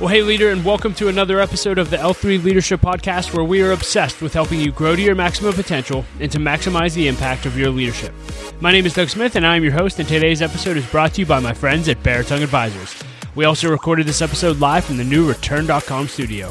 Well, hey, leader, and welcome to another episode of the L3 Leadership Podcast, where we are obsessed with helping you grow to your maximum potential and to maximize the impact of your leadership. My name is Doug Smith, and I am your host, and today's episode is brought to you by my friends at Beratung Advisors. We also recorded this episode live from the new Reiturn.com studio.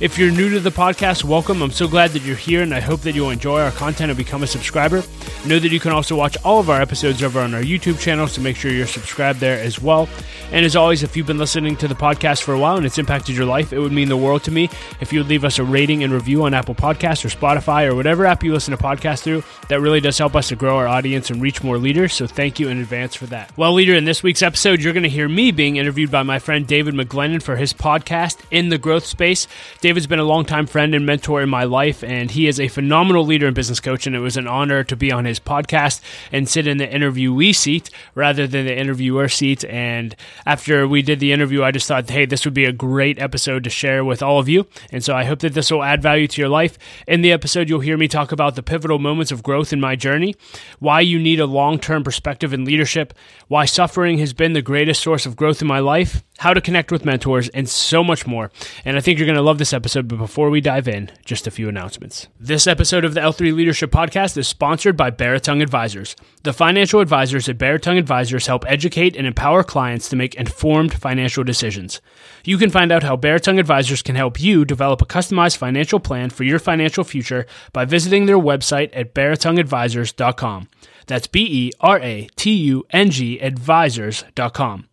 If you're new to the podcast, welcome. I'm so glad that you're here, and I hope that you'll enjoy our content and become a subscriber. Know that you can also watch all of our episodes over on our YouTube channel, so make sure you're subscribed there as well. And as always, if you've been listening to the podcast for a while and it's impacted your life, it would mean the world to me if you would leave us a rating and review on Apple Podcasts or Spotify or whatever app you listen to podcasts through. That really does help us to grow our audience and reach more leaders, so thank you in advance for that. Well, leader, in this week's episode, you're going to hear me being interviewed by my friend David McGlennen for his podcast, In the Growth Space. David's been a longtime friend and mentor in my life, and he is a phenomenal leader and business coach, and it was an honor to be on his podcast and sit in the interviewee seat rather than the interviewer seat. And after we did the interview, I just thought, hey, this would be a great episode to share with all of you. And so I hope that this will add value to your life. In the episode, you'll hear me talk about the pivotal moments of growth in my journey, why you need a long term perspective in leadership, why suffering has been the greatest source of growth in my life, how to connect with mentors, and so much more. And I think you're going to love this episode. But before we dive in, just a few announcements. This episode of the L3 Leadership Podcast is sponsored by Beratung Advisors. The financial advisors at Beratung Advisors help educate and empower clients to make informed financial decisions. You can find out how Beratung Advisors can help you develop a customized financial plan for your financial future by visiting their website at beratungadvisors.com. That's B E R A T U N G advisors.com.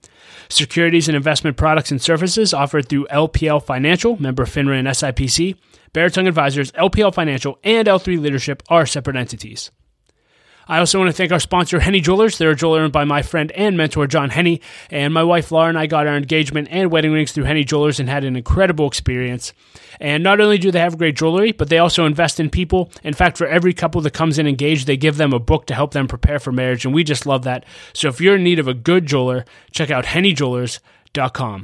Securities and investment products and services offered through LPL Financial, member FINRA and SIPC. Beratung Advisors, LPL Financial, and L3 Leadership are separate entities. I also want to thank our sponsor, Henne Jewelers. They're a jeweler owned by my friend and mentor, John Henne. And my wife, Laura, and I got our engagement and wedding rings through Henne Jewelers and had an incredible experience. And not only do they have great jewelry, but they also invest in people. In fact, for every couple that comes in engaged, they give them a book to help them prepare for marriage. And we just love that. So if you're in need of a good jeweler, check out hennejewelers.com.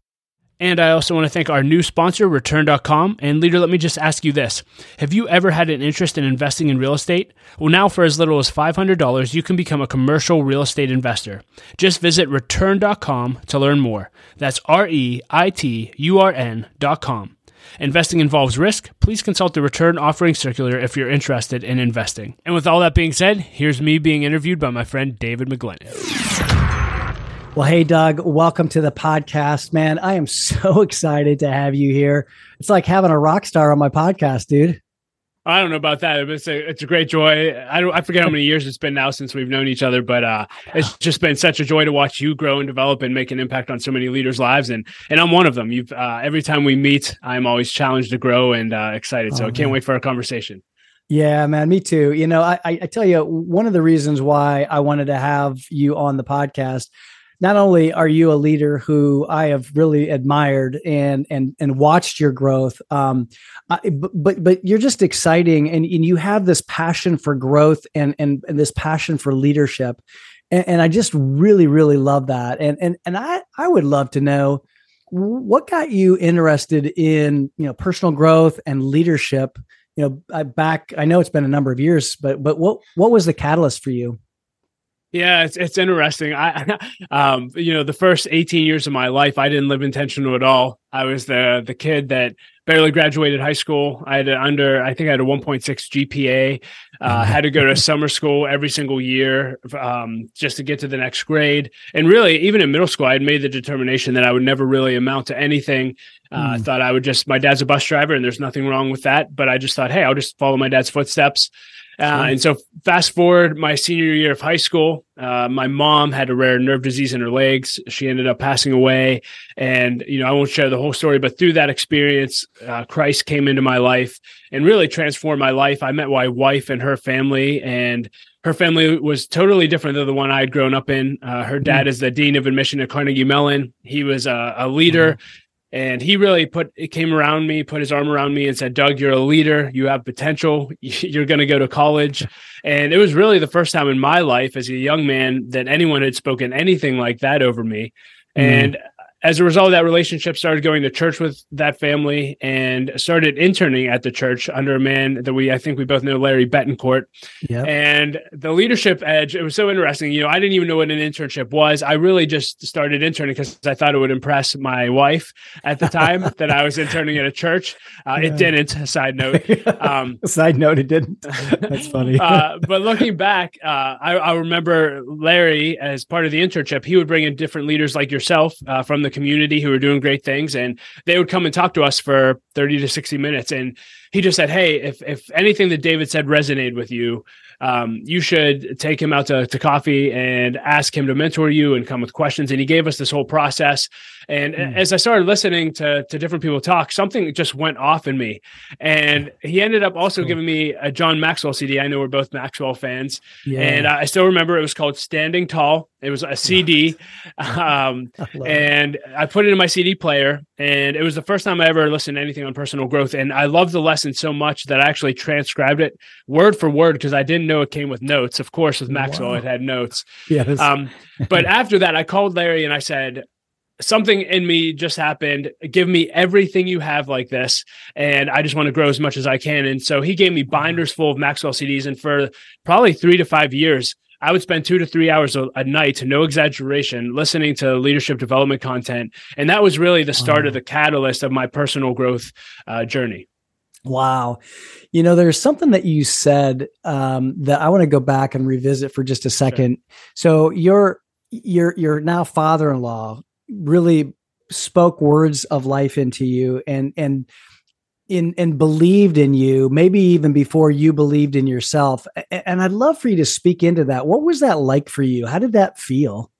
And I also want to thank our new sponsor, Reiturn.com. And leader, let me just ask you this Have you ever had an interest in investing in real estate? Well, now for as little as $500, you can become a commercial real estate investor. Just visit Reiturn.com to learn more. That's R E I T U R N.com. Investing involves risk. Please consult the return offering circular if you're interested in investing. And with all that being said, here's me being interviewed by my friend David McGlennen. Well, hey, Doug, welcome to the podcast, man. I am so excited to have you here. It's like having a rock star on my podcast, dude. I don't know about that. It's a it's a great joy. I don't I forget how many years it's been now since we've known each other, but uh, it's just been such a joy to watch you grow and develop and make an impact on so many leaders' lives. And and I'm one of them. You've uh, every time we meet, I'm always challenged to grow and uh, excited. So oh, I can't man. wait for our conversation. Yeah, man, me too. You know, I, I tell you, one of the reasons why I wanted to have you on the podcast not only are you a leader who I have really admired and and and watched your growth, um, I, but but you're just exciting and, and you have this passion for growth and and, and this passion for leadership, and, and I just really really love that. And and and I I would love to know what got you interested in you know personal growth and leadership. You know, back I know it's been a number of years, but but what what was the catalyst for you? Yeah, it's it's interesting. I, um, you know, the first 18 years of my life, I didn't live intentional at all. I was the the kid that barely graduated high school. I had an under, I think I had a 1.6 GPA. Uh, had to go to summer school every single year um, just to get to the next grade. And really, even in middle school, I had made the determination that I would never really amount to anything. Uh, I mm. thought I would just, my dad's a bus driver and there's nothing wrong with that. But I just thought, hey, I'll just follow my dad's footsteps. Uh, and so, fast forward my senior year of high school, uh, my mom had a rare nerve disease in her legs. She ended up passing away. And, you know, I won't share the whole story, but through that experience, uh, Christ came into my life and really transformed my life. I met my wife and her family, and her family was totally different than the one I had grown up in. Uh, her dad mm-hmm. is the dean of admission at Carnegie Mellon. He was a, a leader. And he really put it came around me put his arm around me and said doug you're a leader. You have potential. You're going to go to college. And it was really the first time in my life as a young man that anyone had spoken anything like that over me. Mm. and as a result of that relationship, started going to church with that family and started interning at the church under a man that we, I think we both know, Larry Betancourt. Yep. And the leadership edge, it was so interesting. You know, I didn't even know what an internship was. I really just started interning because I thought it would impress my wife at the time that I was interning at a church. Uh, yeah. It didn't. Side note. Um, side note, it didn't. That's funny. uh, but looking back, uh, I, I, remember Larry as part of the internship. He would bring in different leaders like yourself uh, from the community who were doing great things, and they would come and talk to us for thirty to sixty minutes. And he just said, "Hey, if if anything that David said resonated with you, um, you should take him out to, to coffee and ask him to mentor you and come with questions. And he gave us this whole process. And mm. as I started listening to, to different people talk, something just went off in me. And he ended up also cool. giving me a John Maxwell CD. I know we're both Maxwell fans. Yeah. And I still remember it was called Standing Tall. It was a CD. Um, and it. I put it in my CD player. And it was the first time I ever listened to anything on personal growth. And I loved the lesson so much that I actually transcribed it word for word because I didn't know it came with notes. Of course, with Maxwell, wow. it had notes. Yes. Um, but after that, I called Larry and I said, something in me just happened. Give me everything you have like this. And I just want to grow as much as I can. And so he gave me binders full of Maxwell CDs. And for probably three to five years, I would spend two to three hours a, a night, no exaggeration, listening to leadership development content. And that was really the start wow. of the catalyst of my personal growth uh, journey. Wow. You know, there's something that you said um, that I want to go back and revisit for just a second. Sure. you're you're now father-in-law really spoke words of life into you and and in and believed in you maybe even before you believed in yourself. And i'd love for you to speak into that. What was that like for you? How did that feel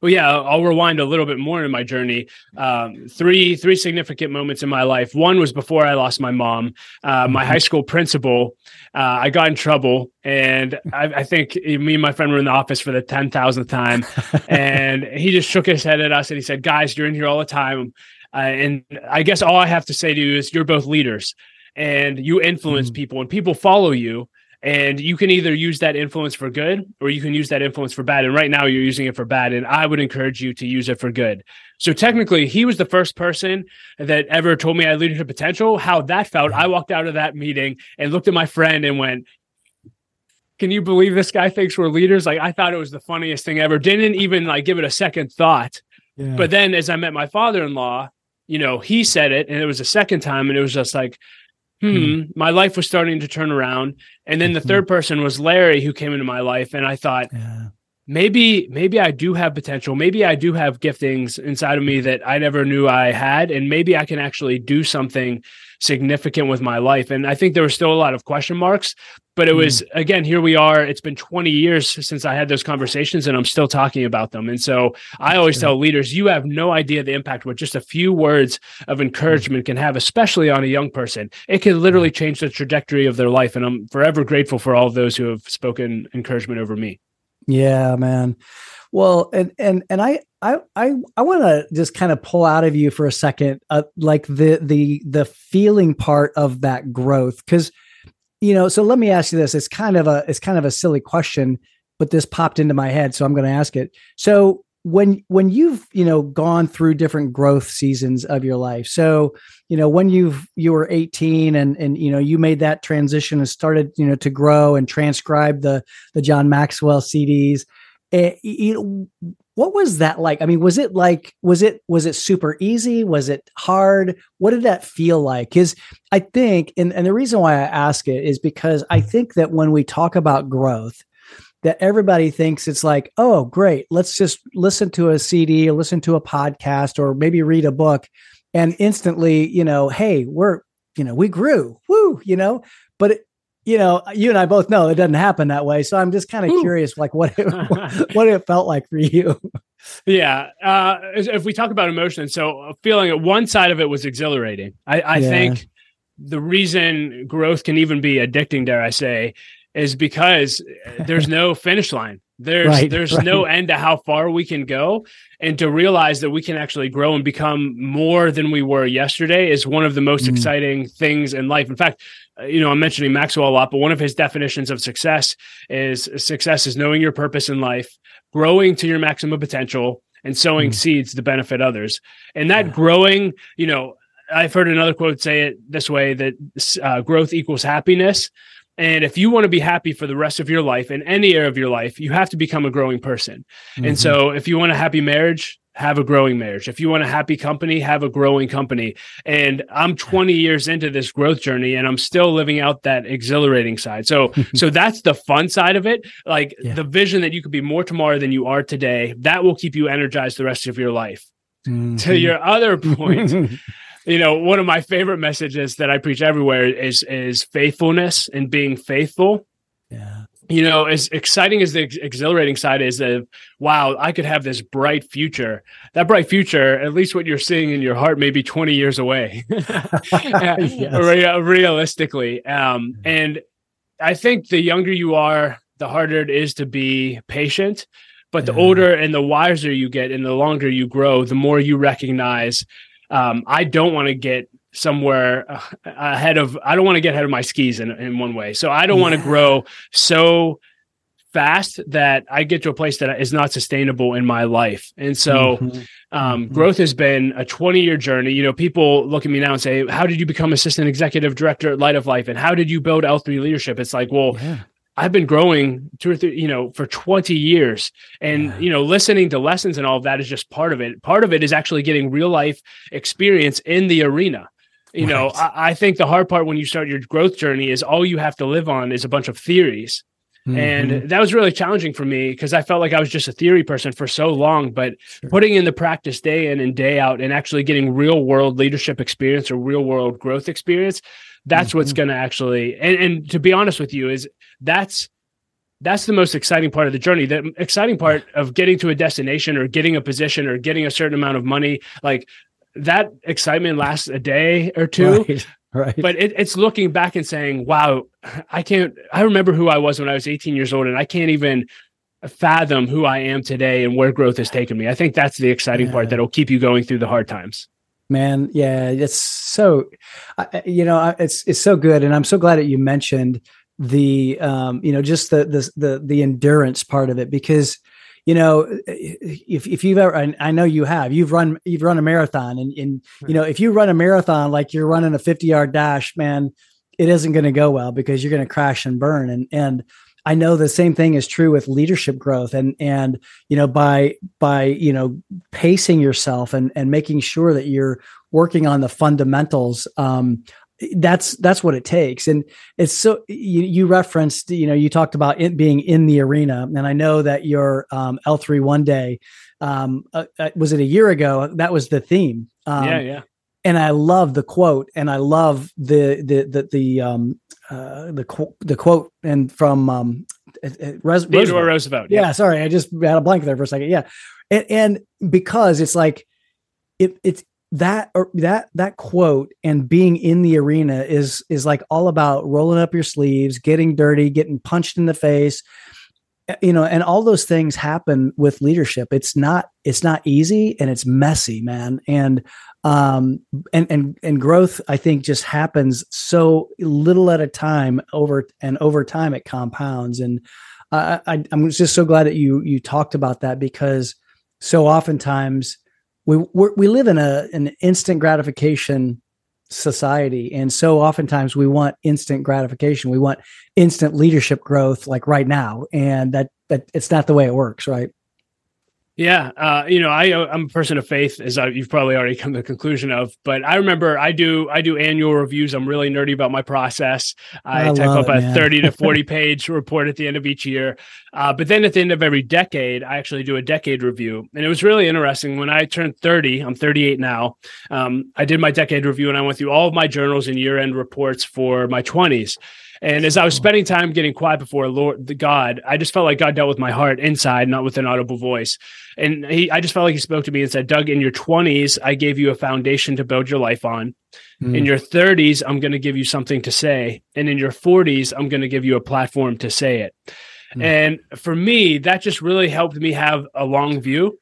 well, yeah, I'll rewind a little bit more in my journey. Um, three three significant moments in my life. One was before I lost my mom. Uh, my mm-hmm. high school principal. Uh, I got in trouble, and I, I, think me and my friend were in the office for the ten thousandth time, and he just shook his head at us and he said, "Guys, you're in here all the time, uh, and I guess all I have to say to you is you're both leaders." And you influence mm-hmm. people, and people follow you and you can either use that influence for good or you can use that influence for bad. And right now you're using it for bad. And I would encourage you to use it for good. So technically, he was the first person that ever told me I had leadership potential. How that felt, I walked out of that meeting and looked at my friend and went, can you believe this guy thinks we're leaders? Like I thought it was the funniest thing ever. Didn't even like give it a second thought. Yeah. But then as I met my father-in-law, you know, he said it and it was a second time and it was just like, Hmm, hmm, my life was starting to turn around. And then the mm-hmm. third person was Larry who came into my life. And I thought, yeah. maybe, maybe I do have potential. Maybe I do have giftings inside of me that I never knew I had. And maybe I can actually do something significant with my life. And I think there were still a lot of question marks, but it was, mm. again, here we are. It's been 20 years since I had those conversations and I'm still talking about them. And so I always tell leaders, you have no idea the impact what just a few words of encouragement can have, especially on a young person. It can literally change the trajectory of their life. And I'm forever grateful for all of those who have spoken encouragement over me. Yeah, man. Well, and and and I I I I want to just kind of pull out of you for a second, uh, like the the the feeling part of that growth, because you know. So let me ask you this: it's kind of a it's kind of a silly question, but this popped into my head, so I'm going to ask it. So when when you've you know gone through different growth seasons of your life, so you know when you've you were 18 and and you know you made that transition and started you know to grow and transcribe the the John Maxwell CDs. Uh, you know, what was that like? I mean, was it like was it was it super easy? Was it hard? What did that feel like? Because I think, and, and the reason why I ask it is because I think that when we talk about growth, that everybody thinks it's like, oh, great, let's just listen to a CD or listen to a podcast or maybe read a book, and instantly, you know, hey, we're you know we grew, woo, you know. But it, you know, you and I both know it doesn't happen that way. So I'm just kind of curious, like what it, what it felt like for you. Yeah. Uh, if we talk about emotion, so feeling one side of it was exhilarating. I, I yeah. think the reason growth can even be addicting, dare I say, is because there's no finish line. There's right, there's right. no end to how far we can go, and to realize that we can actually grow and become more than we were yesterday is one of the most mm. exciting things in life. In fact, you know, I'm mentioning Maxwell a lot, but one of his definitions of success is success is knowing your purpose in life, growing to your maximum potential, and sowing mm. seeds to benefit others. And that yeah. growing, you know, I've heard another quote say it this way that uh, growth equals happiness. And if you want to be happy for the rest of your life in any area of your life, you have to become a growing person. Mm-hmm. And so if you want a happy marriage, have a growing marriage. If you want a happy company, have a growing company. And I'm 20 years into this growth journey and I'm still living out that exhilarating side. So so that's the fun side of it. Like yeah. the vision that you could be more tomorrow than you are today, that will keep you energized the rest of your life. Mm-hmm. To your other point, you know, one of my favorite messages that I preach everywhere is is faithfulness and being faithful. Yeah you know, as exciting as the exhilarating side is of, wow, I could have this bright future. That bright future, at least what you're seeing in your heart, may be 20 years away, realistically. Um, and I think the younger you are, the harder it is to be patient. But the yeah. older and the wiser you get and the longer you grow, the more you recognize um, I don't want to get somewhere uh, ahead of I don't want to get ahead of my skis in, in one way. So I don't yeah. want to grow so fast that I get to a place that is not sustainable in my life. And so mm-hmm. Um, mm-hmm. growth has been a 20 year journey. You know, people look at me now and say, How did you become assistant executive director at Light of Life? And how did you build L3 leadership? It's like, well, yeah. I've been growing two or three, you know, for 20 years. And, yeah. you know, listening to lessons and all of that is just part of it. Part of it is actually getting real life experience in the arena. You right. know, I, I, think the hard part when you start your growth journey is all you have to live on is a bunch of theories. Mm-hmm. And that was really challenging for me because I felt like I was just a theory person for so long. But sure. putting in the practice day in and day out and actually getting real world leadership experience or real world growth experience, that's mm-hmm. what's going to actually, and, and to be honest with you, is that's that's the most exciting part of the journey. The exciting part of getting to a destination or getting a position or getting a certain amount of money, like that excitement lasts a day or two. Right. Right. But it, it's looking back and saying, wow, I can't, I remember who I was when I was 18 years old and I can't even fathom who I am today and where growth has taken me. I think that's the exciting yeah. part that'll keep you going through the hard times. Man, yeah, it's so, you know, it's it's so good, and I'm so glad that you mentioned the, um, you know, just the the the the endurance part of it because you know, if if you've ever, I know you have, you've run you've run a marathon, and and you know, if you run a marathon like you're running a 50 yard dash, man, it isn't going to go well because you're going to crash and burn. And and I know the same thing is true with leadership growth, and and you know, by by you know pacing yourself and and making sure that you're working on the fundamentals um, that's that's what it takes and it's so you, you referenced you know you talked about it being in the arena and i know that your um, l3 one day um, uh, uh, was it a year ago that was the theme um, yeah yeah and i love the quote and i love the the the the um uh, the quote the quote and from um Res- Roosevelt. Roosevelt yeah. yeah. sorry i just had a blank there for a second yeah and, and because it's like it, it's that that that quote and being in the arena is is like all about rolling up your sleeves getting dirty getting punched in the face eh, you know and all those things happen with leadership. It's not it's not easy and it's messy man. And um and and and growth i think just happens so little at a time over and over time it compounds. And I, I i'm just so glad that you you talked about that because so oftentimes we we live in a an instant gratification society. And so oftentimes we want instant gratification. We want instant leadership growth like right now. And that that it's not the way it works right yeah, uh, you know, I uh, I'm a person of faith, as I, you've probably already come to the conclusion of. But I remember I do I do annual reviews. I'm really nerdy about my process. I, I type up it, a man. 30 to 40 page report at the end of each year. Uh, but then at the end of every decade, I actually do a decade review, and it was really interesting. When I turned 30, I'm 38 now. Um, I did my decade review, and I went through all of my journals and year end reports for my 20s. And as I was spending time getting quiet before Lord the God, I just felt like God dealt with my heart inside, not with an audible voice. And he, I just felt like he spoke to me and said, Doug, in your 20s, I gave you a foundation to build your life on. Mm. In your 30s, I'm going to give you something to say. And in your 40s, I'm going to give you a platform to say it. Mm. And for me, that just really helped me have a long view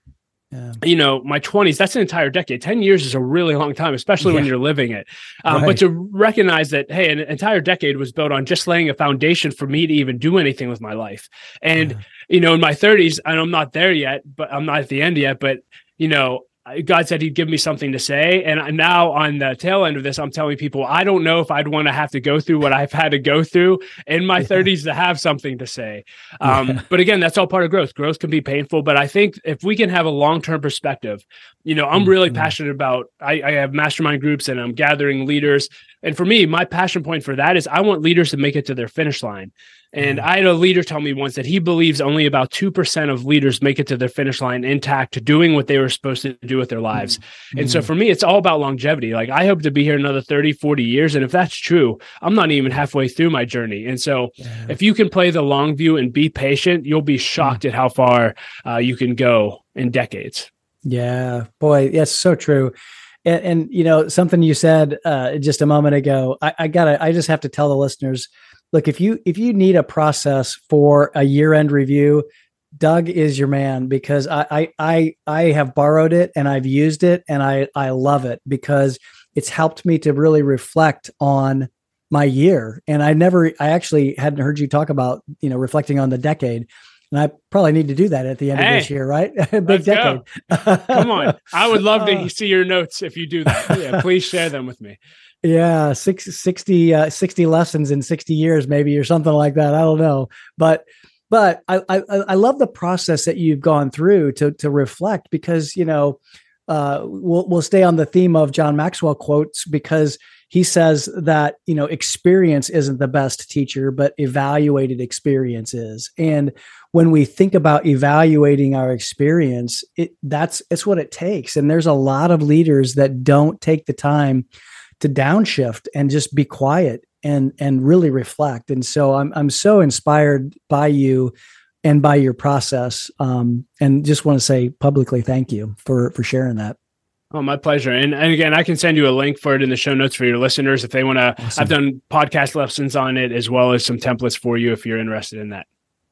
yeah. you know, my 20s, that's an entire decade. 10 years is a really long time, especially yeah. when you're living it. Um, right. But to recognize that, hey, an entire decade was built on just laying a foundation for me to even do anything with my life. And, yeah. you know, in my 30s, and I'm not there yet, but I'm not at the end yet, but, you know, God said He'd give me something to say. And now on the tail end of this, I'm telling people I don't know if I'd want to have to go through what I've had to go through in my yeah. 30s to have something to say. Um, yeah. But again, that's all part of growth. Growth can be painful, but I think if we can have a long term perspective, you know, I'm really mm-hmm. passionate about. I, I have mastermind groups and I'm gathering leaders. And for me, my passion point for that is I want leaders to make it to their finish line. And mm-hmm. I had a leader tell me once that he believes only about 2% of leaders make it to their finish line intact, to doing what they were supposed to do with their lives. Mm-hmm. And so for me, it's all about longevity. Like I hope to be here another 30, 40 years. And if that's true, I'm not even halfway through my journey. And so yeah. if you can play the long view and be patient, you'll be shocked mm-hmm. at how far uh, you can go in decades. Yeah, boy, that's so true. And, and, you know something you said uh, just a moment ago. I, I gotta. I just have to tell the listeners look if you if you need a process for a year end review doug is your man because I, I i i have borrowed it and i've used it and i i love it because it's helped me to really reflect on my year and i never i actually hadn't heard you talk about you know reflecting on the decade and I probably need to do that at the end hey, of this year, right? Big decade. Come on. I would love to uh, see your notes if you do that. Yeah, please share them with me. Yeah, six, 60, uh, 60 lessons in 60 years, maybe, or something like that. I don't know. But but I, I, I love the process that you've gone through to to reflect because you know uh, we'll we'll stay on the theme of John Maxwell quotes because he says that you know experience isn't the best teacher, but evaluated experience is. And when we think about evaluating our experience, it that's it's what it takes. And there's a lot of leaders that don't take the time to downshift and just be quiet and and really reflect. And so I'm I'm so inspired by you and by your process. Um, and just want to say publicly thank you for for sharing that. Oh, my pleasure. And, and again, I can send you a link for it in the show notes for your listeners if they want to. Awesome. I've done podcast lessons on it as well as some templates for you if you're interested in that.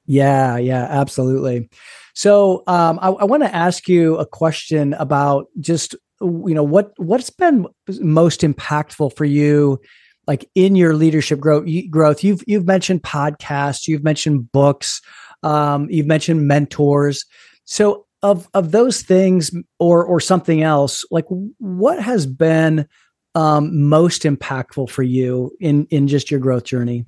Yeah, yeah, absolutely. So um, I, I want to ask you a question about just you know what what's been most impactful for you like in your leadership growth growth you've you've mentioned podcasts you've mentioned books um, you've mentioned mentors so of of those things or or something else like what has been um, most impactful for you in in just your growth journey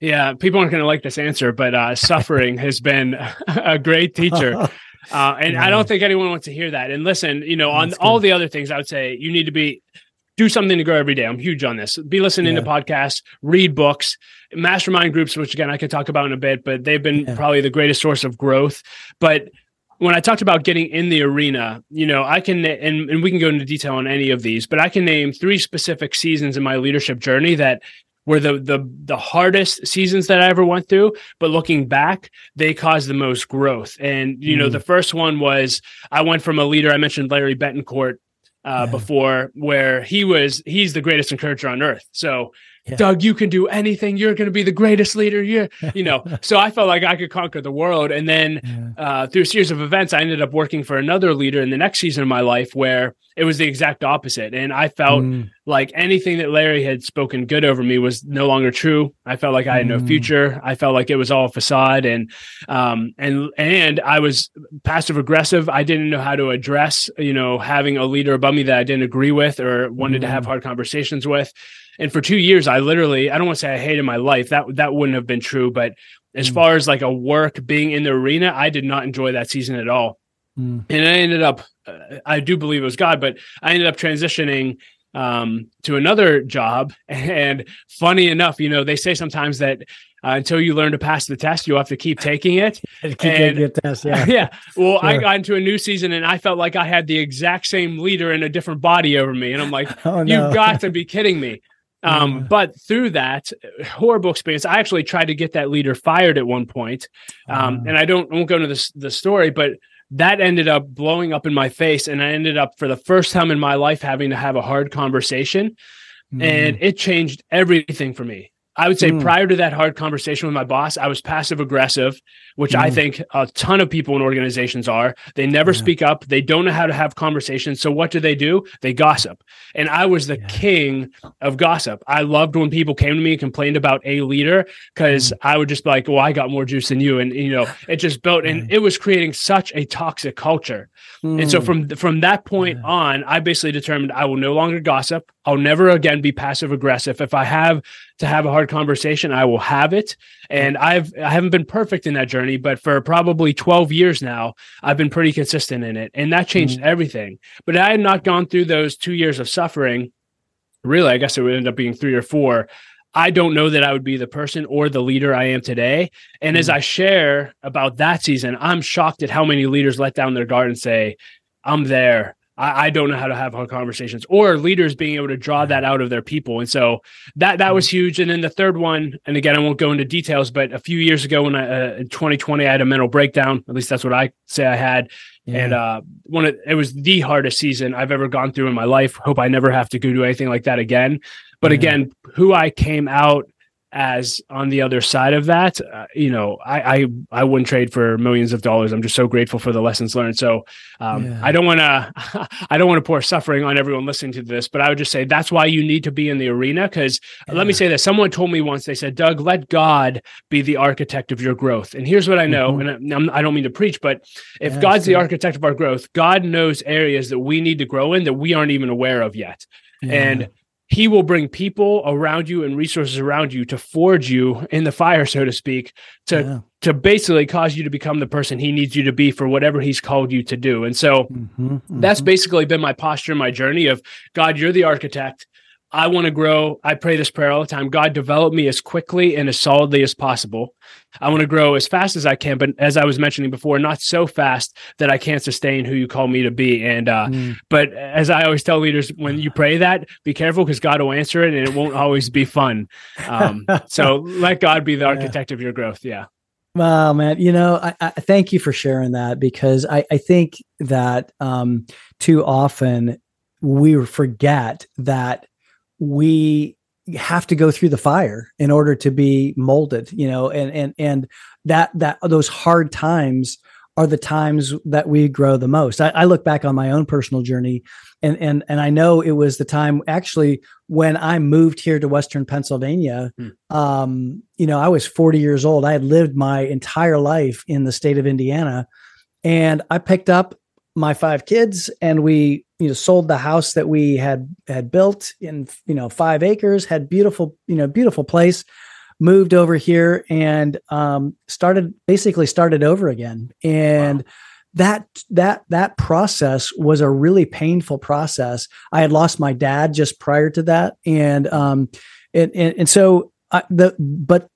yeah people aren't going to like this answer but uh, suffering has been a great teacher Uh, and yeah. I don't think anyone wants to hear that. And listen, you know, on all the other things, I would say you need to be do something to grow every day. I'm huge on this. Be listening yeah. to podcasts, read books, mastermind groups, which again I could talk about in a bit, but they've been yeah. probably the greatest source of growth. But when I talked about getting in the arena, you know, I can and, and we can go into detail on any of these, but I can name three specific seasons in my leadership journey that were the the the hardest seasons that I ever went through, but looking back, they caused the most growth. And you mm. know, the first one was I went from a leader I mentioned Larry Betancourt uh, yeah. before, where he was he's the greatest encourager on earth. So yeah. Doug, you can do anything. You're going to be the greatest leader. You, you know. so I felt like I could conquer the world. And then yeah. uh, through a series of events, I ended up working for another leader in the next season of my life where it was the exact opposite. And I felt mm. like anything that Larry had spoken good over me was no longer true. I felt like I had no mm. future. I felt like it was all a facade. And um and and I was passive aggressive. I didn't know how to address, you know, having a leader above me that I didn't agree with or wanted mm. to have mm. hard conversations with. And for two years, I literally, I don't want to say I hated my life. That that wouldn't have been true. But as mm. far as like a work being in the arena, I did not enjoy that season at all. Mm. And I ended up, uh, I do believe it was God, but I ended up transitioning um, to another job. And funny enough, you know, they say sometimes that uh, until you learn to pass the test, you have to keep taking it. keep taking the test, yeah. yeah. Well, sure. I got into a new season and I felt like I had the exact same leader in a different body over me. And I'm like, oh, no. you've got to be kidding me. Um. But through that horrible experience, I actually tried to get that leader fired at one point. Um, uh. And I don't I won't go into the, the story, but that ended up blowing up in my face. And I ended up for the first time in my life having to have a hard conversation. Mm. And it changed everything for me. I would say mm. prior to that hard conversation with my boss, I was passive aggressive, which mm. I think a ton of people in organizations are. They never yeah. speak up. They don't know how to have conversations. So what do they do? They gossip. And I was the yeah. king of gossip. I loved when people came to me and complained about a leader because mm. I would just be like, well, I got more juice than you. And, you know, it just built and it was creating such a toxic culture. And so mm. from, from that point yeah. on, I basically determined I will no longer gossip. I'll never again be passive aggressive. If I have to have a hard conversation, I will have it. And I've I haven't been perfect in that journey, but for probably 12 years now, I've been pretty consistent in it. And that changed mm-hmm. everything. But I had not gone through those two years of suffering. Really, I guess it would end up being three or four. I don't know that I would be the person or the leader I am today. And mm-hmm. as. I share about that season, I'm shocked at how many leaders let down their guard and say, I'm there. I, I, don't know how to have hard conversations or leaders being able to draw that out of their people. And so that that was huge. And then the third one, and again, I won't go into details, but a few years ago when I, uh, in 2020, I had a mental breakdown. At least that's what I say I had. Yeah. And uh, one of, it was the hardest season I've ever gone through in my life. Hope I never have to go do anything like that again. But yeah. again, who I came out as on the other side of that, uh, you know, I, I, I wouldn't trade for millions of dollars. I'm just so grateful for the lessons learned. So um, yeah. I don't want to I don't want to pour suffering on everyone listening to this, but I would just say that's why you need to be in the arena. Because yeah. let me say that someone told me once they said, Doug, let God be the architect of your growth. And here's what I know, mm-hmm. and I, I, don't mean to preach, but if yeah, God's the architect of our growth, God knows areas that we need to grow in that we aren't even aware of yet. And he will bring people around you and resources around you to forge you in the fire so to speak to yeah. to basically cause you to become the person he needs you to be for whatever he's called you to do and so mm-hmm, mm-hmm. that's basically been my posture my journey of god you're the architect I want to grow. I pray this prayer all the time. God, develop me as quickly and as solidly as possible. I want to grow as fast as I can, but as I was mentioning before, not so fast that I can't sustain who you call me to be. And, uh, mm. but as I always tell leaders, when you pray that, be careful because God will answer it and it won't always be fun. Um, so let God be the architect yeah. of your growth. Yeah. Well, man, you know, I, I, thank you for sharing that because I, I think that um, too often we forget that we have to go through the fire in order to be molded you know and and and that that those hard times are the times that we grow the most I, I, look back on my own personal journey and and and i know it was the time actually when i moved here to western pennsylvania hmm. um you know i was 40 years old i had lived my entire life in the state of indiana and i picked up my five kids and we you know sold the house that we had had built in you know five acres had beautiful you know beautiful place moved over here and um, started basically started over again and wow. that that that process was a really painful process i had lost my dad just prior to that and um and and, and so I, the but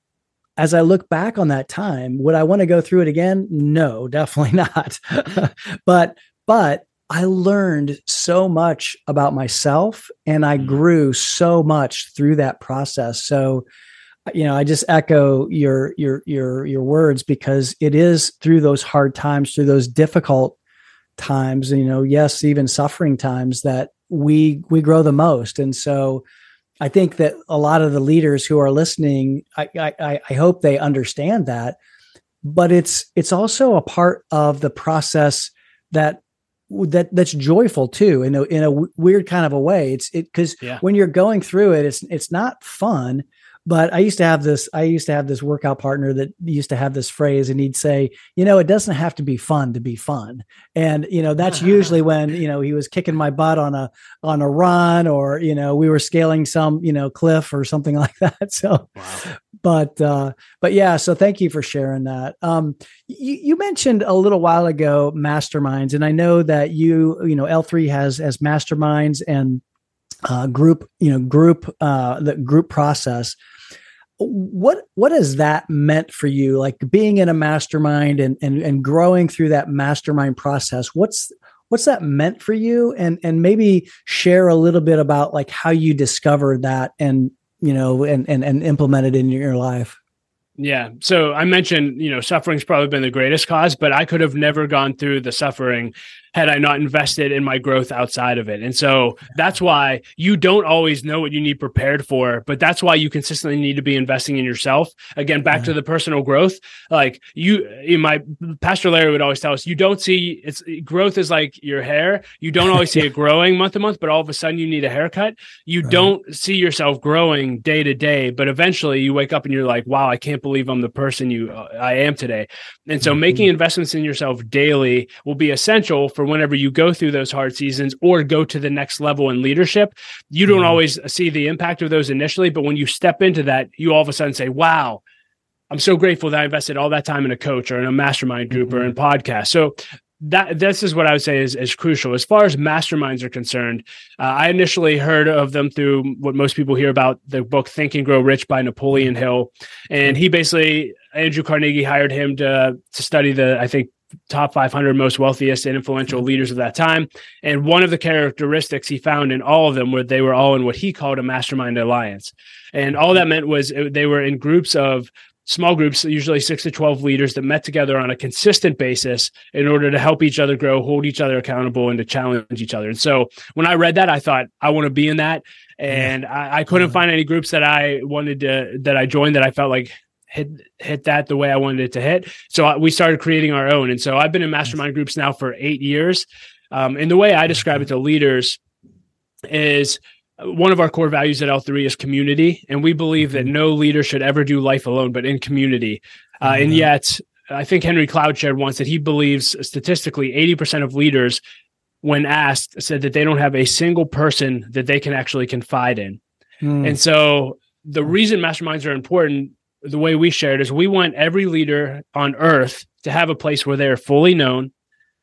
as I look back on that time, would I want to go through it again? No, definitely not. but but I learned so much about myself and I mm-hmm. grew so much through that process. So, you know, I just echo your your your your words because it is through those hard times, through those difficult times, you know, yes, even suffering times that we we grow the most. And so I think that a lot of the leaders who are listening, I I, I hope they understand that. But it's it's also a part of the process that that that's joyful too in a in a weird kind of a way it's it because yeah. when you're going through it it's it's not fun but I used to have this, I used to have this workout partner that used to have this phrase and he'd say, you know, it doesn't have to be fun to be fun. And, you know, that's usually when, you know, he was kicking my butt on a, on a run or, you know, we were scaling some, you know, cliff or something like that. So, wow. But, uh, but yeah, so thank you for sharing that. Um, you, you mentioned a little while ago masterminds and I know that you, you know, L3 has, as masterminds and, uh, group, you know, group, uh, the group process. What what has that meant for you? Like being in a mastermind and and, and growing through that mastermind process what's what's that meant for you? And and maybe share a little bit about like how you discovered that and you know and and, and implemented in your life yeah. So I mentioned, you know, suffering's probably been the greatest cause, but I could have never gone through the suffering had I not invested in my growth outside of it. And so that's why you don't always know what you need prepared for, but that's why you consistently need to be investing in yourself. Again, back to the personal growth. Like you, in my pastor Larry would always tell us, you don't see it's growth is like your hair. You don't always see it growing month to month, but all of a sudden you need a haircut. You right. don't see yourself growing day to day, but eventually you wake up and you're like, wow, I can't believe I'm the person you uh, I am today. And so mm-hmm. making investments in yourself daily will be essential for whenever you go through those hard seasons or go to the next level in leadership. You don't mm-hmm. always see the impact of those initially, but when you step into that, you all of a sudden say, wow, I'm so grateful that I invested all that time in a coach or in a mastermind group mm-hmm. or in podcast. So that this is what I would say is, is crucial as far as masterminds are concerned. Uh, I initially heard of them through what most people hear about the book Think and Grow Rich by Napoleon Hill, and he basically Andrew Carnegie hired him to to study the I think top 500 most wealthiest and influential leaders of that time. And one of the characteristics he found in all of them were they were all in what he called a mastermind alliance. And all that meant was uh, they were in groups of small groups, usually six to 12 leaders that met together on a consistent basis in order to help each other grow, hold each other accountable, and to challenge each other. And so when I read that, I thought, I want to be in that. And. I, I, couldn't find any groups that I wanted to, that I joined that I felt like hit hit that the way I wanted it to hit. So we started creating our own. And so I've been in mastermind groups now for eight years. Um, and the way I describe it to leaders is one of our core values at L3 is community. And we believe that mm-hmm. no leader should ever do life alone, but in community. Uh, mm-hmm. And yet, I think Henry Cloud shared once that he believes statistically 80% of leaders, when asked, said that they don't have a single person that they can actually confide in. Mm. And so the reason masterminds are important, the way we shared, is we want every leader on earth to have a place where they're fully known,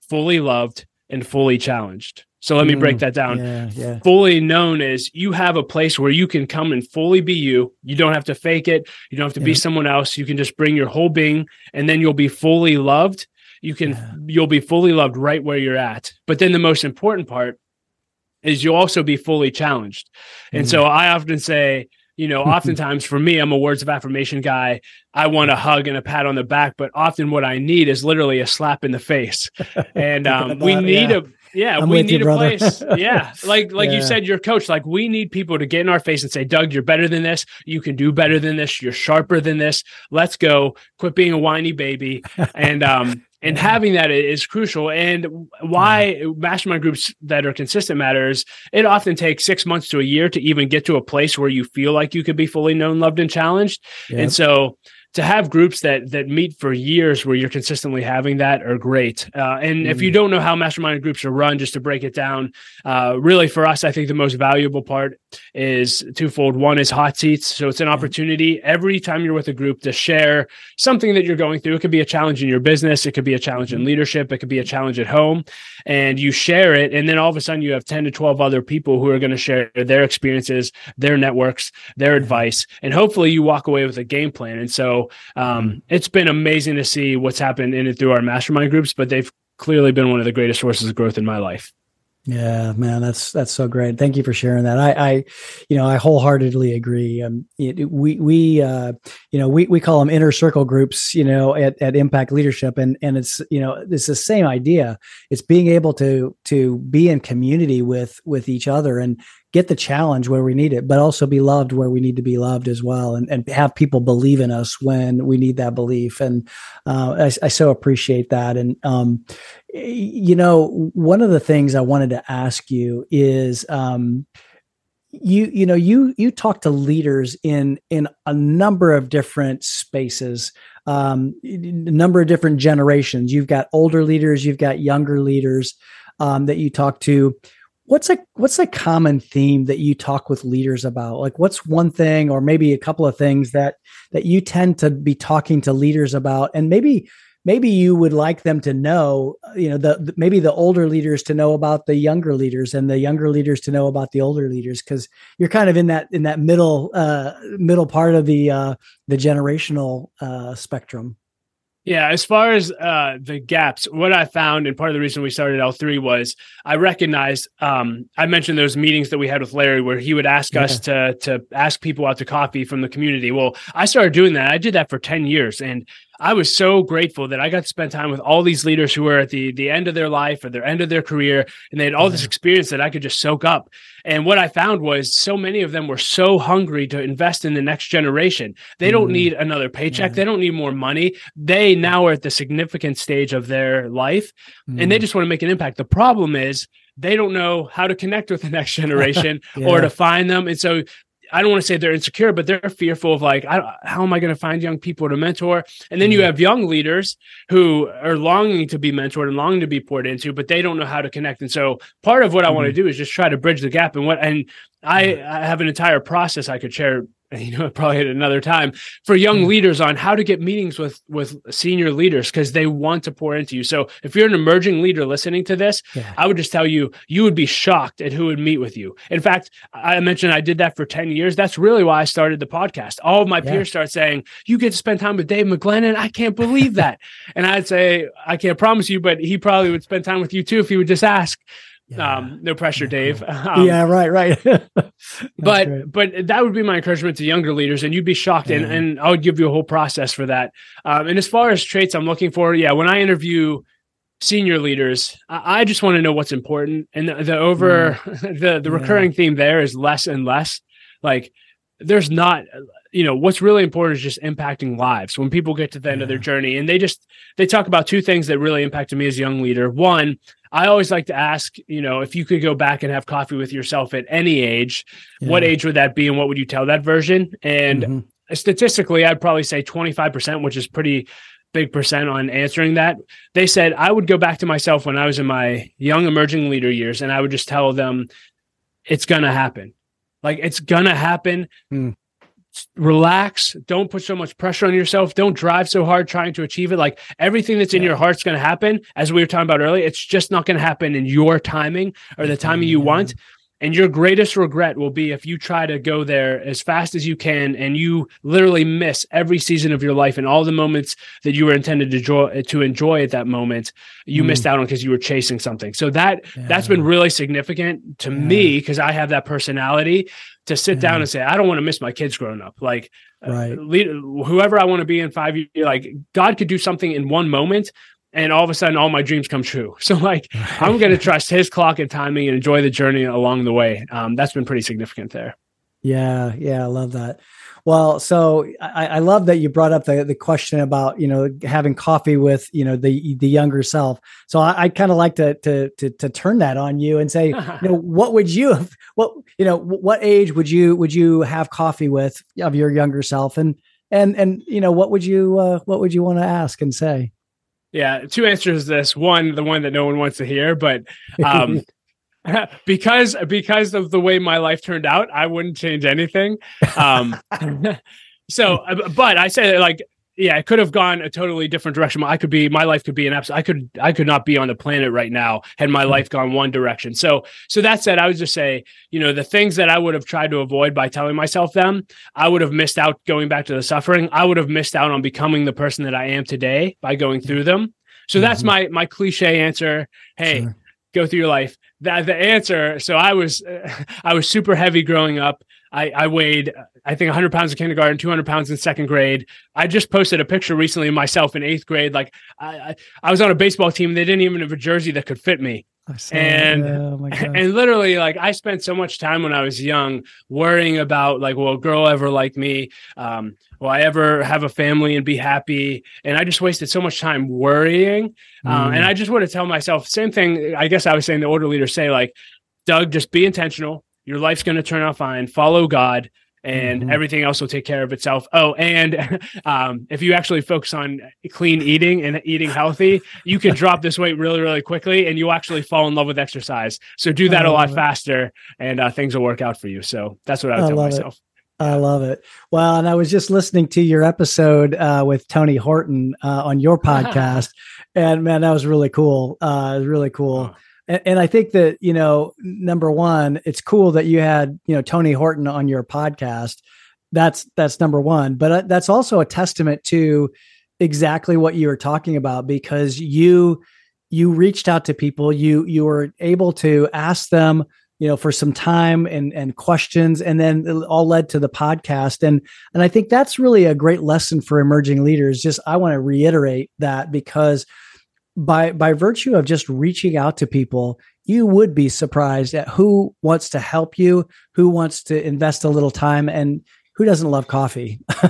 fully loved, and fully challenged. So let me break mm, that down. Yeah, yeah. Fully known is you have a place where you can come and fully be you. You don't have to fake it. You don't have to yeah. be someone else. You can just bring your whole being and then you'll be fully loved. You can you'll be fully loved right where you're at. But then the most important part is you'll also be fully challenged. And mm. so I often say, you know, oftentimes for me, I'm a words of affirmation guy. I want a hug and a pat on the back, but often what I need is literally a slap in the face. And um, we need yeah. a yeah, I'm we need you, a brother. place. Yeah, like like yeah. you said, your coach. Like we need people to get in our face and say, "Doug, you're better than this. You can do better than this. You're sharper than this. Let's go. Quit being a whiny baby." And um and having that is crucial. And why mastermind groups that are consistent matters. It often takes six months to a year to even get to a place where you feel like you could be fully known, loved, and challenged. And so to have groups that that meet for years where you're consistently having that are great. Uh, and mm. if you mm. don't know how mastermind groups are run, just to break it down, uh, really for us, I think the most valuable part is twofold. One is hot seats, so it's an opportunity every time you're with a group to share something that you're going through. It could be a challenge in your business, it could be a challenge in mm. leadership, it could be a challenge at home, and you share it, and then all of a sudden you have ten to twelve other people who are going to share their experiences, their networks, their advice, and hopefully you walk away with a game plan. And so um, it's been amazing to see what's happened in it through our mastermind groups, but they've clearly been one of the greatest sources of growth in my life. Yeah, man, that's that's so great. Thank you for sharing that. I, I you know, I wholeheartedly agree. Um, it, we we uh, you know, we we call them inner circle groups. You know, at, at Impact Leadership, and and it's you know, it's the same idea. It's being able to to be in community with with each other and get the challenge where we need it, but also be loved where we need to be loved as well, and, and have people believe in us when we need that belief. And uh, I, I, so appreciate that. And um, you know, one of the things I wanted to ask you is. Um, you you know you you talk to leaders in in a number of different spaces um a number of different generations you've got older leaders you've got younger leaders um, that you talk to what's a what's a common theme that you talk with leaders about? Like what's one thing or maybe a couple of things that that you tend to be talking to leaders about? And maybe maybe you would like them to know you know the, the maybe the older leaders to know about the younger leaders and the younger leaders to know about the older leaders because you're kind of in that in that middle uh middle part of the uh the generational uh spectrum yeah, as far as uh, the gaps, what I found, and part of the reason we started L3 was I recognized. Um, I mentioned those meetings that we had with Larry, where he would ask yeah. us to to ask people out to coffee from the community. Well, I started doing that. I did that for ten years, and I was so grateful that I got to spend time with all these leaders who were at the the end of their life or their end of their career, and they had all this experience that I could just soak up. And what I found was so many of them were so hungry to invest in the next generation. They don't mm-hmm. need another paycheck. Yeah. They don't need more money. They now are at the significant stage of their life, mm. and they mm-hmm. just want to make an impact. The problem is they don't know how to connect with the next generation yeah. or to find them. And so I don't want to say they're insecure, but they're fearful of like, how am I going to find young people to mentor? And then mm-hmm. you have young leaders who are longing to be mentored and longing to be poured into, but they don't know how to connect. And so part of what I mm-hmm. want to do is just try to bridge the gap. And what, and I, I have an entire process I could share you know probably at another time for young mm leaders on how to get meetings with with senior leaders because they want to pour into you. So if you're an emerging leader listening to this yeah. i would just tell you you would be shocked at who would meet with you. In fact i mentioned i did that for 10 years. That's really why i started the podcast. All of my yeah. peers start saying you get to spend time with dave mcglennen i can't believe that. And i'd say i can't promise you but he probably would spend time with you too if he would just ask yeah. Um, no pressure, Dave. Um, yeah, right, right. but great. but that would be my encouragement to younger leaders, and you'd be shocked, yeah. and, and I would give you a whole process for that. Um, and as far as traits I'm looking for, yeah, when I interview senior leaders, I, I just want to know what's important, and the, the over mm. the the recurring yeah. theme there is less and less. Like there's not you know what's really important is just impacting lives when people get to the end yeah. of their journey and they just they talk about two things that really impacted me as a young leader one I always like to ask, you know, if you could go back and have coffee with yourself at any age, yeah. what age would that be and what would you tell that version? And mm-hmm. statistically, I'd probably say 25%, which is pretty big percent on answering that. They said I would go back to myself when I was in my young emerging leader years and I would just tell them it's going to happen. Like it's going to happen. Mm relax. Don't put so much pressure on yourself. Don't drive so hard trying to achieve it. Like everything that's in yeah. your heart's going to happen as we were talking about earlier it's just not going to happen in your timing or the timing you want and your greatest regret will be if you try to go there as fast as you can and you literally miss every season of your life and all the moments that you were intended to enjoy, to enjoy at that moment, you mm. missed out on because you were chasing something. So that yeah. that's been really significant to yeah. me because I have that personality to sit yeah. down and say, I don't want to miss my kids growing up. Like uh, right. uh, lead, whoever I want to be in five years, like God could do something in one moment and all of a sudden all my dreams come true. So like I'm going to trust his clock and timing and enjoy the journey along the way. Um, that's been pretty significant there. Yeah, yeah, I love that. Well, so I, I, love that you brought up the, the question about you know having coffee with you know the the younger self. So I, I kind of like to, to to to turn that on you and say, you know, what would you have, what you know what age would you would you have coffee with of your younger self and and and you know what would you uh, what would you want to ask and say? Yeah, two answers to this. One, the one that no one wants to hear, but um, because because of the way my life turned out, I wouldn't change anything. Um, so, uh, but I say like yeah, it could have gone a totally different direction. I could be, my life could be an absolute. I could, I could not be on the planet right now had my life gone one direction. So, so that said, I would just say, you know, the things that I would have tried to avoid by telling myself them, I would have missed out going back to the suffering. I would have missed out on becoming the person that I am today by going through them. So mm-hmm. that's my my cliche answer. Hey, sure. go through your life. That the answer. So I was, uh, I was super heavy growing up. I, I weighed, I think 100 pounds in kindergarten, 200 pounds in second grade. I just posted a picture recently of myself in eighth grade. Like I, I, I was on a baseball team. They didn't even have a jersey that could fit me. And oh and literally, like I spent so much time when I was young worrying about like, will a girl ever like me? Um, will I ever have a family and be happy? And I just wasted so much time worrying. Mm. Uh, and. I just want to tell myself same thing. I guess I was saying the order leaders say like, Doug, just be intentional your life's going to turn out fine. Follow God, and mm-hmm. everything else will take care of itself. Oh, and um, if you actually focus on clean eating and eating healthy, you can drop this weight really, really quickly, and you'll actually fall in love with exercise. So do that a lot it. faster, and uh, things will work out for you. So that's what I would I tell myself. It. I love it. Well, and I was just listening to your episode uh, with Tony Horton uh, on your podcast, and man, that was really cool. Uh, really cool. Oh and, and, I think that you know, number one, it's cool that you had you know Tony Horton on your podcast. That's that's number one, but uh, that's also a testament to exactly what you were talking about because you you reached out to people, you you were able to ask them you know, for some time and and questions, and then it all led to the podcast. And and I think that's really a great lesson for emerging leaders. Just I want to reiterate that because by by virtue of just reaching out to people you would be surprised at who wants to help you who wants to invest a little time and who doesn't love coffee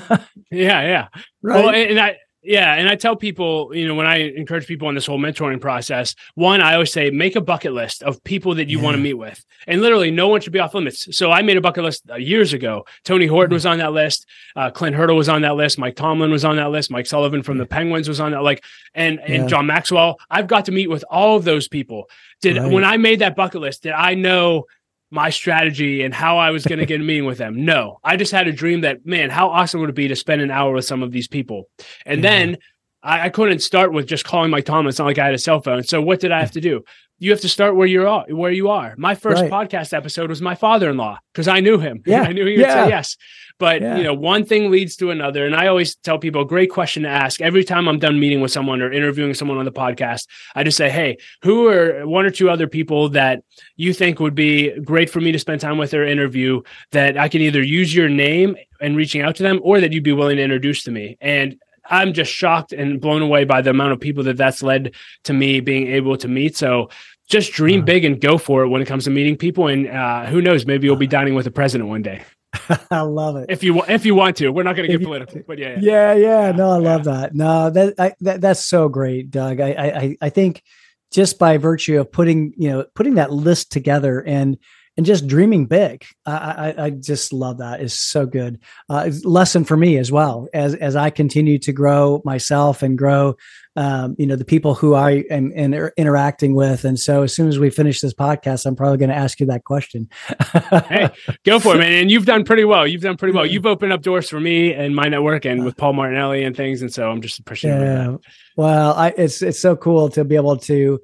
yeah yeah right? well and i yeah, and I tell people, you know, when I encourage people in this whole mentoring process, one, I always say make a bucket list of people that you yeah. want to meet with, and literally no one should be off limits. So I made a bucket list uh, years ago. Tony Horton mm-hmm. was on that list. Uh, Clint Hurdle was on that list. Mike Tomlin was on that list. Mike Sullivan from the Penguins was on that. Like, and and John Maxwell. I've got to meet with all of those people. Did right. when I made that bucket list, did I know? My strategy and how I was going to get a meeting with them. No, I just had a dream that, man, how awesome would it be to spend an hour with some of these people? And yeah. then I, I, couldn't start with just calling Mike Tomlin. It's not like I had a cell phone. So what did I have to do? You have to start where you're at, where you are. My first right. podcast episode was my father-in-law because I knew him. Yeah. I knew he would yeah. say yes. But yeah. you know, one thing leads to another. And I always tell people a great question to ask every time I'm done meeting with someone or interviewing someone on the podcast. I just say, Hey, who are one or two other people that you think would be great for me to spend time with or interview that I can either use your name and reaching out to them or that you'd be willing to introduce to me? And I'm just shocked and blown away by the amount of people that that's led to me being able to meet. So just dream big and go for it when it comes to meeting people. And uh, who knows, maybe you'll be dining with the president one day. I love it. If you if you want to, we're not going to get political, but yeah, yeah, yeah. yeah. No, I love yeah. that. No, that, I, that that's so great, Doug. I, I I think just by virtue of putting you know putting that list together and and just dreaming big. I, I, I just love that. It's so good. Uh, lesson for me as well as as I continue to grow myself and grow, um, you know, the people who I am, am interacting with. And so, as soon as we finish this podcast, I'm probably going to ask you that question. hey, go for it, man! And you've done pretty well. You've done pretty well. You've opened up doors for me and my network, and with Paul Martinelli and things. And so, I'm just appreciative. Yeah. Well, I, it's it's so cool to be able to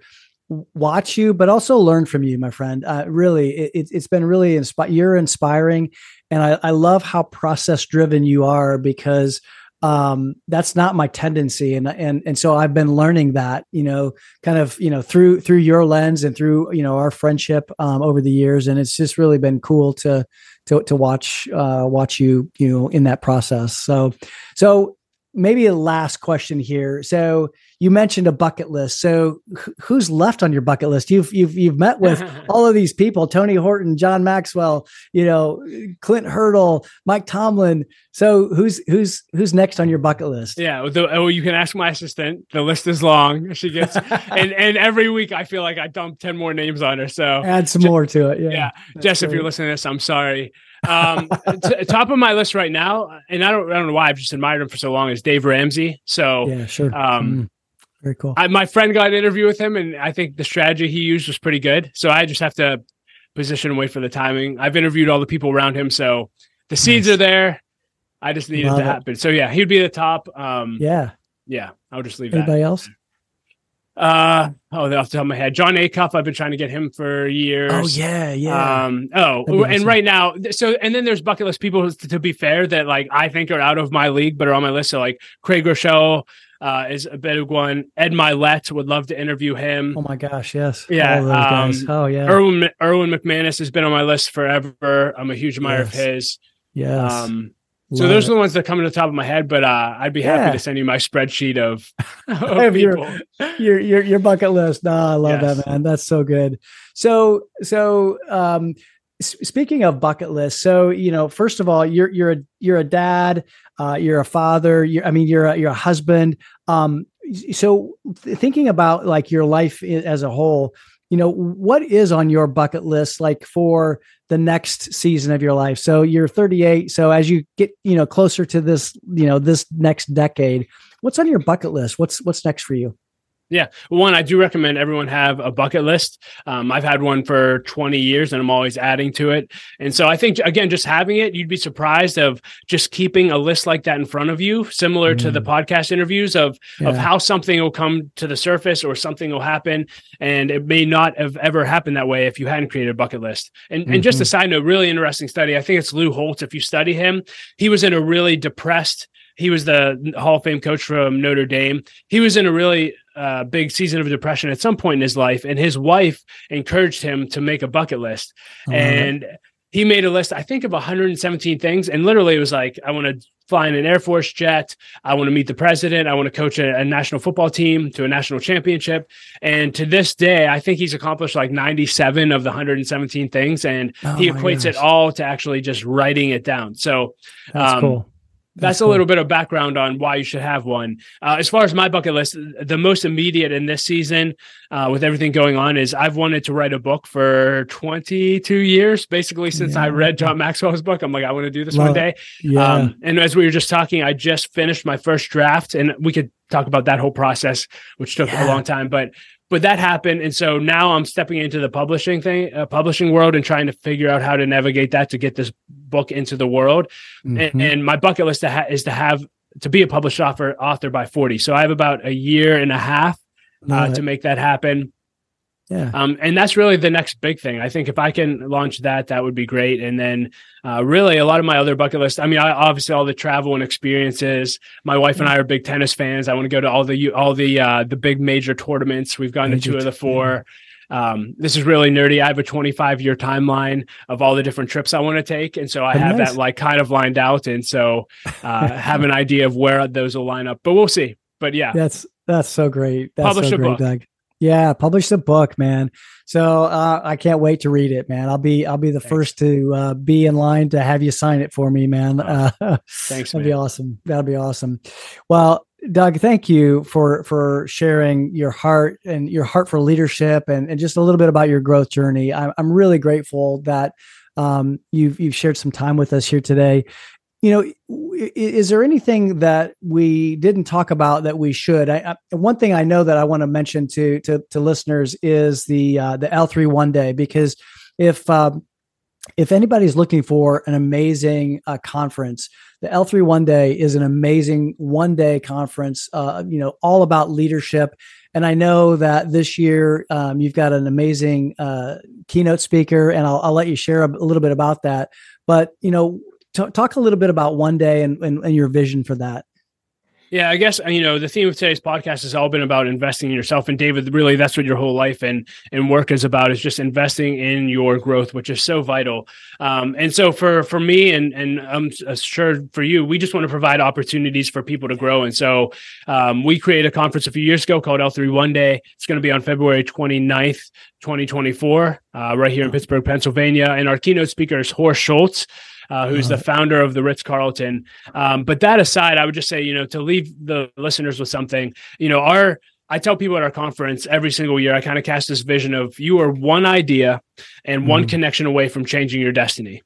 watch you, but also learn from you, my friend. Uh, really, it, has been really inspiring. You're inspiring, and I, I love how process driven you are because um, that's not my tendency, and and and so I've been learning that, you know, kind of you know through through your lens and through you know our friendship um, over the years, and it's just really been cool to to to watch uh, watch you you know in that process. So so maybe a last question here. So you mentioned a bucket list. So who's left on your bucket list? You've you've you've met with all of these people: Tony Horton, John Maxwell, you know, Clint Hurdle, Mike Tomlin. So who's who's who's next on your bucket list? Yeah, the, oh, you can ask my assistant. The list is long. She gets and and every week I feel like I dump ten more names on her. So add some more to it. Yeah, yeah. Jess, great. if you're listening to this, I'm sorry. Um, t- top of my list right now, and I don't, I don't know why I've just admired him for so long is Dave Ramsey. So yeah, sure. Um, mm, very cool. I, my friend got an interview with him, and I think the strategy he used was pretty good. So I just have to position and wait for the timing. I've interviewed all the people around him, so the seeds nice. are there. I just need it to happen. So yeah, he'd be the top. Um, yeah, yeah. I'll just leave. Anybody that. else? Uh oh, off the top of my head, Jon Acuff. I've been trying to get him for years. Oh yeah, yeah. Um, oh, and awesome. right now, so and then there's bucket list people. To, to, be fair, that like I think are out of my league, but are on my list. So like Craig Groeschel uh, is a big one. Ed Mylett would love to interview him. Oh my gosh, yes. Yeah. Um, oh yeah. Erwin Erwin McManus has been on my list forever. I'm a huge admirer yes. of his. Yes. Um, so those it. are the ones that come to the top of my head, but uh, I'd be happy yeah. to send you my spreadsheet of, of your, your, your your bucket list. No, I love yes. that man. That's so good. So so um, speaking of bucket list, so you know, first of all, you're you're a you're a dad, uh, you're a father. You're, I mean, you're a, you're a husband. Um, so thinking about like your life as a whole, you know, what is on your bucket list like for the next season of your life? So you're 38. So as you get, you know, closer to this, you know, this next decade, what's on your bucket list? What's what's next for you? Yeah. One, I do recommend everyone have a bucket list. Um, I've had one for 20 years and I'm always adding to it. And so I think, again, just having it, you'd be surprised of just keeping a list like that in front of you, similar mm. to the mm. podcast interviews of, yeah. of how something will come to the surface or something will happen. And it may not have ever happened that way if you hadn't created a bucket list. And, mm-hmm. and just a mm-hmm. side note, really interesting study. I think it's Lou Holtz. If you study him, he was in a really depressed he was the Hall of Fame coach from Notre Dame. He was in a really uh, big season of depression at some point in his life, and his wife encouraged him to make a bucket list. Uh-huh. And he made a list, I think, of 117 things. And literally, it was like, I want to fly in an Air Force jet. I want to meet the president. I want to coach a, a, national football team to a national championship. And to this day, I think he's accomplished like 97 of the 117 things. And oh he equates gosh. it all to actually just writing it down. So, that's um, cool that's, a little bit of background on why you should have one. Uh, as far as my bucket list, the most immediate in this season, uh, with everything going on, is I've wanted to write a book for 22 years, basically since yeah. I read John Maxwell's book. I'm like, I want to do this one day. Yeah. Um, and as we were just talking, I just finished my first draft, and we could talk about that whole process, which took yeah. a long time. But but that happened, and so now I'm stepping into the publishing thing, uh, publishing world, and trying to figure out how to navigate that to get this book into the world. Mm-hmm. And, and, my bucket list to ha- is to have to be a published author author by 40. So I have about a year and a half uh, to make that happen. Yeah. Um, and that's really the next big thing. I think if I can launch that, that would be great. And then, uh, really a lot of my other bucket list. I mean, I, obviously all the travel and experiences. My wife and I are big tennis fans. I want to go to all the all the uh, the big major tournaments. We've gone major to two of the four. Um, this is really nerdy. I have a 25 year timeline of all the different trips I want to take, and so I oh, have nice. that like kind of lined out, and so uh, have an idea of where those will line up. But we'll see. But yeah, that's that's so great. That's Publish so great, book. Doug. Yeah, publish the book, man. So uh, I can't wait to read it, man. I'll be I'll be the Thanks. first to uh, be in line to have you sign it for me, man. Uh, Thanks, that'd man. be awesome. That'd be awesome. Well, Doug, thank you for for sharing your heart and your heart for leadership and, and just a little bit about your growth journey. I'm I'm really grateful that um, you've you've shared some time with us here today you know is there anything that we didn't talk about that we should? I, I, one thing i know that i want to mention to to, to listeners is the uh, the l3 one day because if um, if anybody's looking for an amazing uh, conference the l3 one day is an amazing one day conference uh, you know all about leadership. And i know that this year um, you've got an amazing uh, keynote speaker and I'll, I'll let you share a little bit about that. But you know T- talk a little bit about one day and, and, and your vision for that. Yeah, I guess you know the theme of today's podcast has all been about investing in yourself, and David, really, that's what your whole life and and work is about is just investing in your growth, which is so vital. Um, and so for for me, and and I'm sure for you, we just want to provide opportunities for people to grow. And so um, we created a conference a few years ago called L3 One Day. It's going to be on February 29th, 2024, uh, right here in Pittsburgh, Pennsylvania. And our keynote speaker is Horst Schulze uh, who's uh-huh. the founder of the Ritz Carlton. Um, but that aside, I would just say, you know, to leave the listeners with something, you know, our I tell people at our conference every single year, I kind of cast this vision of you are one idea and one mm. connection away from changing your destiny.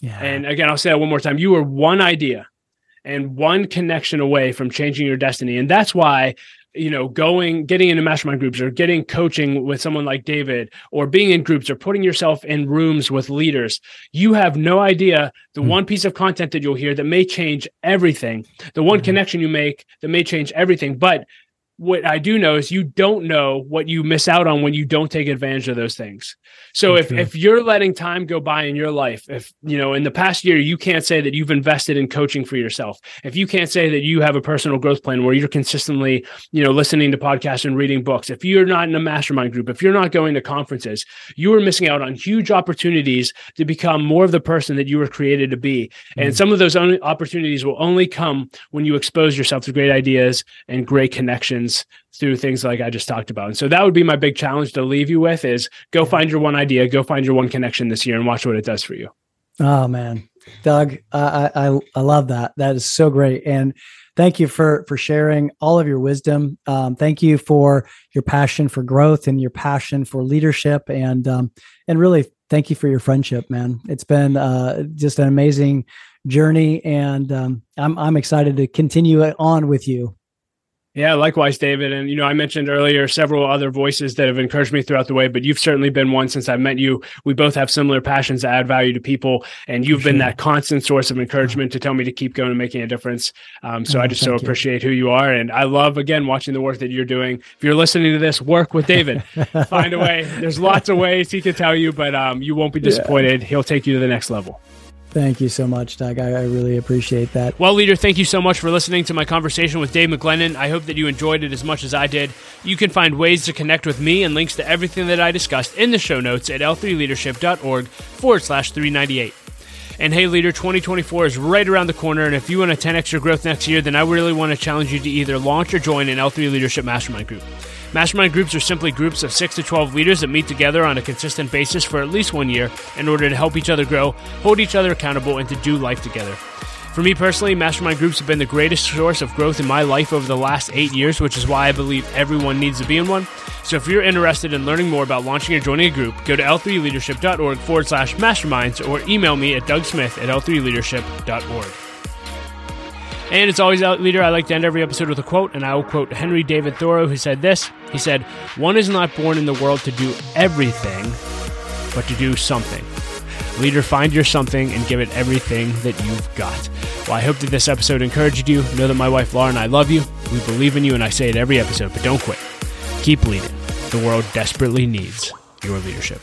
Yeah. And again, I'll say that one more time. You are one idea and one connection away from changing your destiny. And that's why you know, going, getting into mastermind groups or getting coaching with someone like David or being in groups or putting yourself in rooms with leaders, you have no idea the mm. one piece of content that you'll hear that may change everything, the one mm. connection you make that may change everything. But what I do know is you don't know what you miss out on when you don't take advantage of those things. So if, if you're letting time go by in your life, if you know in the past year you can't say that you've invested in coaching for yourself, if you can't say that you have a personal growth plan where you're consistently, you know, listening to podcasts and reading books, if you're not in a mastermind group, if you're not going to conferences, you are missing out on huge opportunities to become more of the person that you were created to be. Mm-hmm. And some of those opportunities will only come when you expose yourself to great ideas and great connections through things like I just talked about. And so that would be my big challenge to leave you with is go find your one idea, go find your one connection this year and watch what it does for you. Oh man, Doug, I, I, I love that. That is so great. And thank you for, for sharing all of your wisdom. Um, thank you for your passion for growth and your passion for leadership and, um, and really thank you for your friendship, man. It's been, uh, just an amazing journey and, um, I'm, I'm excited to continue it on with you. Yeah, likewise, David. And, you know, I mentioned earlier several other voices that have encouraged me throughout the way, but you've certainly been one since I met you. We both have similar passions to add value to people, and you've sure. been that constant source of encouragement to tell me to keep going and making a difference. Um, so oh, I just so appreciate you. who you are. And I love, again, watching the work that you're doing. If you're listening to this, work with David. Find a way. There's lots of ways he can tell you, but um, you won't be disappointed. Yeah. He'll take you to the next level. Thank you so much, Doug. I, I, really appreciate that. Well, leader, thank you so much for listening to my conversation with Dave McGlennen. I hope that you enjoyed it as much as I did. You can find ways to connect with me and links to everything that I discussed in the show notes at l3leadership.org forward slash 398. And hey, leader, 2024 is right around the corner. And if you want a 10x your growth next year, then I really want to challenge you to either launch or join an L3 Leadership Mastermind Group. Mastermind groups are simply groups of 6 to 12 leaders that meet together on a consistent basis for at least one year in order to help each other grow, hold each other accountable, and to do life together. For me personally, mastermind groups have been the greatest source of growth in my life over the last eight years, which is why I believe everyone needs to be in one. So if you're interested in learning more about launching or joining a group, go to l3leadership.org forward slash masterminds or email me at dougsmith at l3leadership.org. And it's always, out leader, I like to end every episode with a quote, and I will quote Henry David Thoreau, who said this. He said, One is not born in the world to do everything, but to do something. Leader, find your something and give it everything that you've got. Well, I hope that this episode encouraged you. Know that my wife Laura and I love you. We believe in you, and I say it every episode, but don't quit. Keep leading. The world desperately needs your leadership.